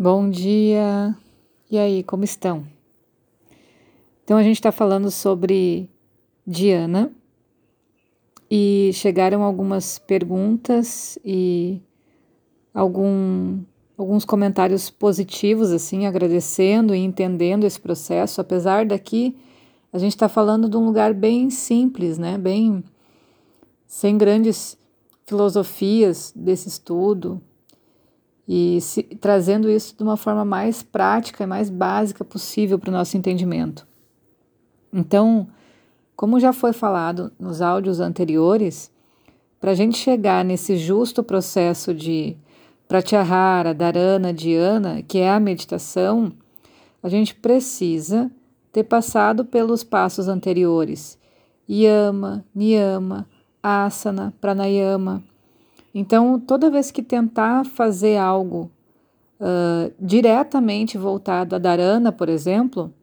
Bom dia! E aí, como estão? Então, a gente está falando sobre Diana e chegaram algumas perguntas e algum, alguns comentários positivos, assim, agradecendo e entendendo esse processo, apesar daqui a gente está falando de um lugar bem simples, né? Bem sem grandes filosofias desse estudo, e se, trazendo isso de uma forma mais prática e mais básica possível para o nosso entendimento. Então, como já foi falado nos áudios anteriores, para a gente chegar nesse justo processo de pratyahara, dharana, dhyana, que é a meditação, a gente precisa ter passado pelos passos anteriores: yama, niyama, asana, pranayama então, toda vez que tentar fazer algo uh, diretamente voltado a dharana, por exemplo,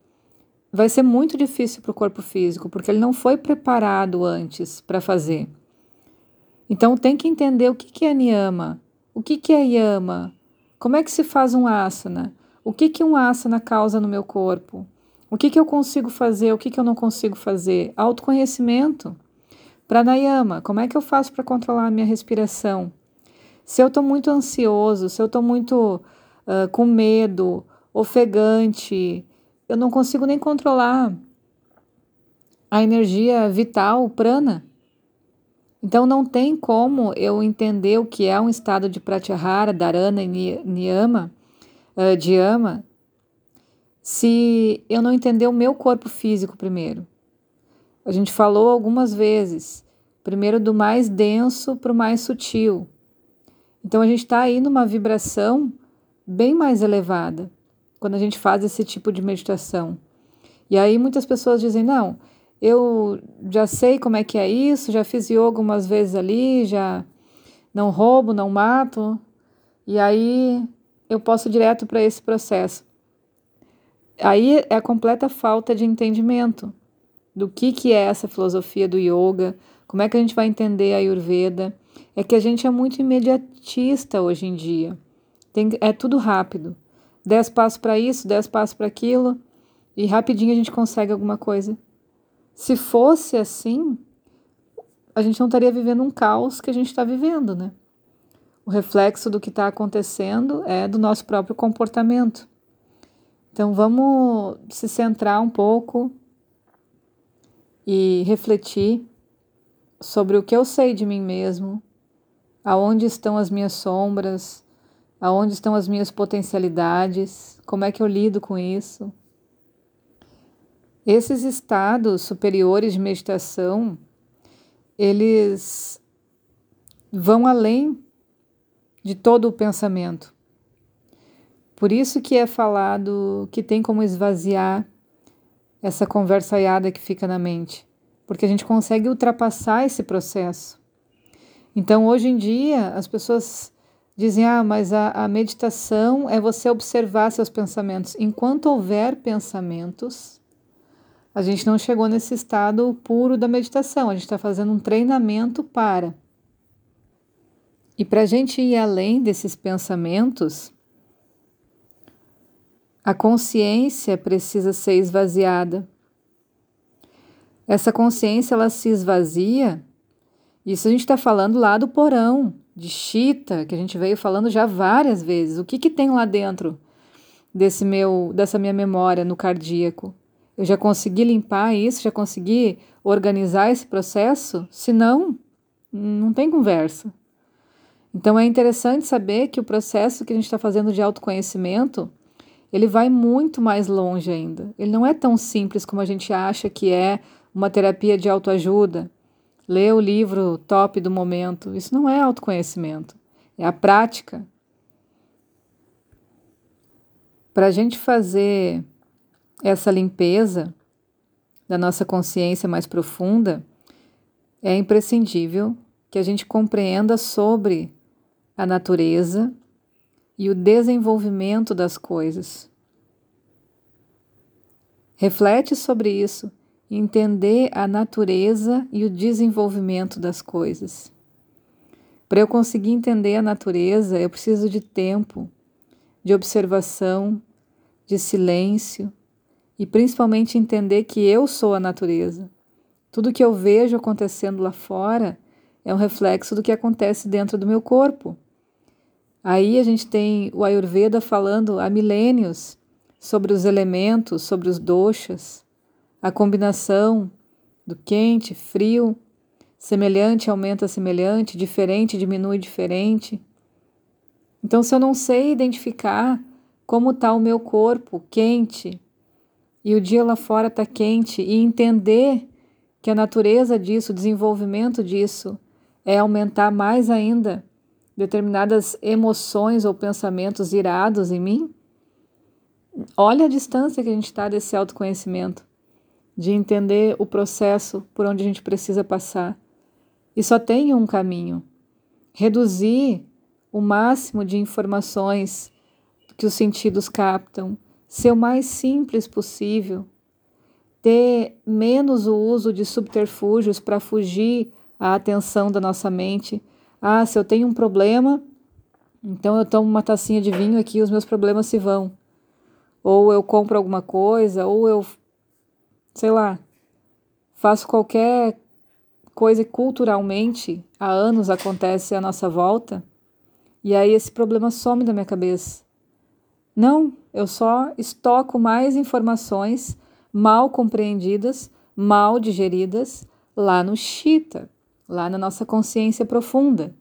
vai ser muito difícil para o corpo físico, porque ele não foi preparado antes para fazer. Então, tem que entender o que, que é niyama, o que, que é yama, como é que se faz um asana, o que, que um asana causa no meu corpo, o que, que eu consigo fazer, o que, que eu não consigo fazer. Autoconhecimento. Pranayama, como é que eu faço para controlar a minha respiração? Se eu estou muito ansioso, se eu estou muito uh, com medo, ofegante, eu não consigo nem controlar a energia vital, prana. Então não tem como eu entender o que é um estado de pratyahara, dharana e niyama, uh, dhyama, se eu não entender o meu corpo físico primeiro. A gente falou algumas vezes, primeiro do mais denso para o mais sutil. Então a gente está aí numa vibração bem mais elevada quando a gente faz esse tipo de meditação. E aí muitas pessoas dizem: não, eu já sei como é que é isso, já fiz yoga algumas vezes ali, já não roubo, não mato, e aí eu posso direto para esse processo. Aí é a completa falta de entendimento do que, que é essa filosofia do yoga, como é que a gente vai entender a Ayurveda. É que a gente é muito imediatista hoje em dia. Tem, é tudo rápido. Dez passos para isso, dez passos para aquilo, e rapidinho a gente consegue alguma coisa. Se fosse assim, a gente não estaria vivendo um caos que a gente está vivendo, né? O reflexo do que está acontecendo é do nosso próprio comportamento. Então vamos se centrar um pouco e refletir sobre o que eu sei de mim mesmo, aonde estão as minhas sombras, aonde estão as minhas potencialidades, como é que eu lido com isso. Esses estados superiores de meditação, eles vão além de todo o pensamento. Por isso que é falado que tem como esvaziar essa conversaiada que fica na mente, porque a gente consegue ultrapassar esse processo. Então, hoje em dia, as pessoas dizem: ah, mas a, a meditação é você observar seus pensamentos. Enquanto houver pensamentos, a gente não chegou nesse estado puro da meditação, a gente está fazendo um treinamento para. E para a gente ir além desses pensamentos, a consciência precisa ser esvaziada. Essa consciência ela se esvazia. Isso a gente está falando lá do porão de Chita, que a gente veio falando já várias vezes. O que, que tem lá dentro desse meu, dessa minha memória no cardíaco? Eu já consegui limpar isso, já consegui organizar esse processo? Se não, não tem conversa. Então é interessante saber que o processo que a gente está fazendo de autoconhecimento ele vai muito mais longe ainda. Ele não é tão simples como a gente acha que é uma terapia de autoajuda. Ler o livro top do momento. Isso não é autoconhecimento, é a prática. Para a gente fazer essa limpeza da nossa consciência mais profunda, é imprescindível que a gente compreenda sobre a natureza e o desenvolvimento das coisas. Reflete sobre isso entender a natureza e o desenvolvimento das coisas. Para eu conseguir entender a natureza, eu preciso de tempo, de observação, de silêncio e principalmente entender que eu sou a natureza. Tudo que eu vejo acontecendo lá fora é um reflexo do que acontece dentro do meu corpo. Aí a gente tem o Ayurveda falando há milênios sobre os elementos, sobre os doshas, a combinação do quente, frio, semelhante aumenta semelhante, diferente diminui diferente. Então, se eu não sei identificar como está o meu corpo quente e o dia lá fora está quente e entender que a natureza disso, o desenvolvimento disso é aumentar mais ainda determinadas emoções ou pensamentos irados em mim, olha a distância que a gente está desse autoconhecimento, de entender o processo por onde a gente precisa passar. E só tem um caminho: reduzir o máximo de informações que os sentidos captam, ser o mais simples possível, ter menos o uso de subterfúgios para fugir à atenção da nossa mente. Ah, se eu tenho um problema, então eu tomo uma tacinha de vinho aqui e os meus problemas se vão. Ou eu compro alguma coisa, ou eu, sei lá, faço qualquer coisa que culturalmente há anos acontece à nossa volta e aí esse problema some da minha cabeça. Não, eu só estoco mais informações mal compreendidas, mal digeridas lá no Chita, lá na nossa consciência profunda,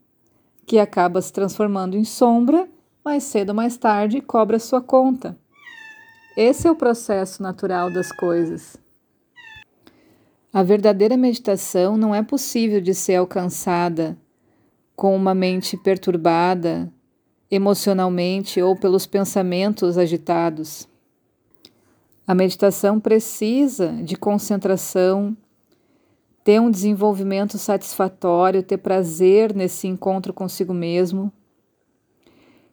que acaba se transformando em sombra, mais cedo ou mais tarde cobra sua conta. Esse é o processo natural das coisas. A verdadeira meditação não é possível de ser alcançada com uma mente perturbada emocionalmente ou pelos pensamentos agitados. A meditação precisa de concentração, ter um desenvolvimento satisfatório, ter prazer nesse encontro consigo mesmo,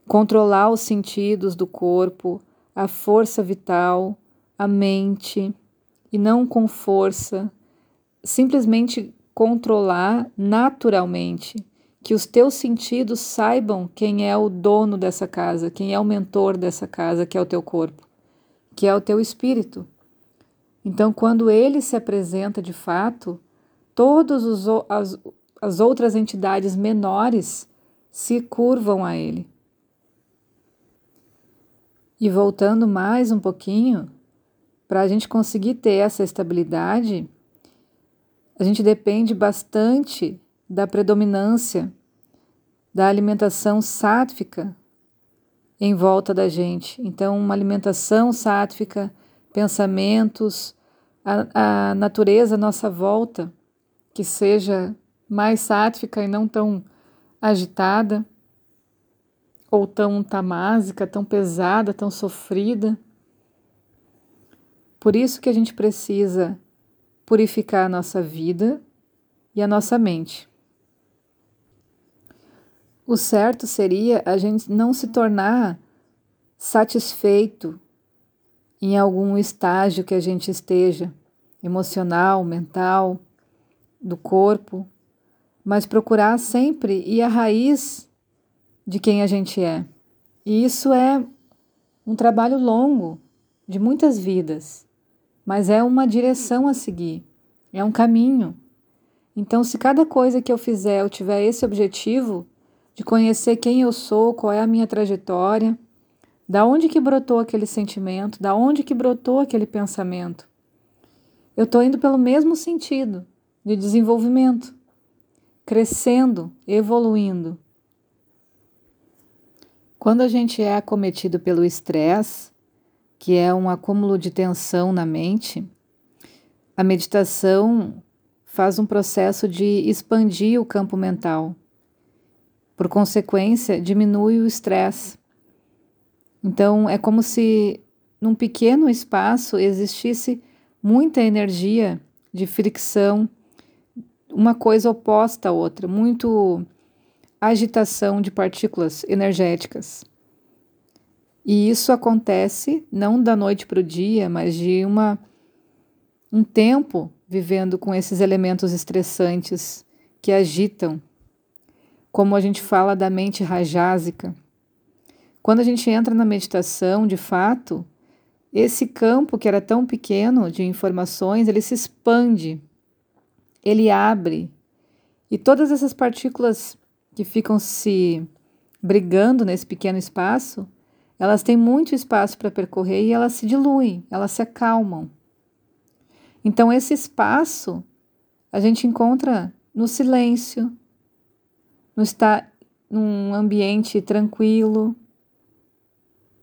controlar os sentidos do corpo, a força vital, a mente, e não com força, simplesmente controlar naturalmente que os teus sentidos saibam quem é o dono dessa casa, quem é o mentor dessa casa, que é o teu corpo, que é o teu espírito. Então, quando ele se apresenta de fato, todas as, as outras entidades menores se curvam a ele. E voltando mais um pouquinho, para a gente conseguir ter essa estabilidade, a gente depende bastante da predominância da alimentação sátfica em volta da gente. Então, uma alimentação sátfica, pensamentos, a, a natureza à nossa volta, que seja mais sátfica e não tão agitada, ou tão tamásica, tão pesada, tão sofrida. Por isso que a gente precisa purificar a nossa vida e a nossa mente. O certo seria a gente não se tornar satisfeito em algum estágio que a gente esteja, emocional, mental, do corpo, mas procurar sempre ir à raiz de quem a gente é. E isso é um trabalho longo, de muitas vidas, mas é uma direção a seguir, é um caminho. Então, se cada coisa que eu fizer eu tiver esse objetivo, de conhecer quem eu sou, qual é a minha trajetória, da onde que brotou aquele sentimento, da onde que brotou aquele pensamento. Eu estou indo pelo mesmo sentido de desenvolvimento, crescendo, evoluindo. Quando a gente é acometido pelo estresse, que é um acúmulo de tensão na mente, a meditação faz um processo de expandir o campo mental por consequência, diminui o estresse. Então, é como se num pequeno espaço existisse muita energia de fricção, uma coisa oposta à outra, muito agitação de partículas energéticas. E isso acontece não da noite para o dia, mas de uma, um tempo vivendo com esses elementos estressantes que agitam. Como a gente fala da mente rajásica, Quando a gente entra na meditação, de fato, esse campo que era tão pequeno de informações, ele se expande, ele abre, e todas essas partículas que ficam se brigando nesse pequeno espaço, elas têm muito espaço para percorrer e elas se diluem, elas se acalmam. Então, esse espaço a gente encontra no silêncio, no estar num ambiente tranquilo,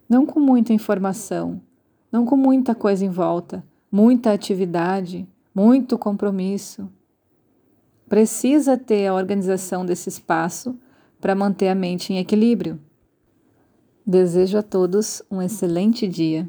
não com muita informação, não com muita coisa em volta, muita atividade, muito compromisso. Precisa ter a organização desse espaço para manter a mente em equilíbrio. Desejo a todos um excelente dia.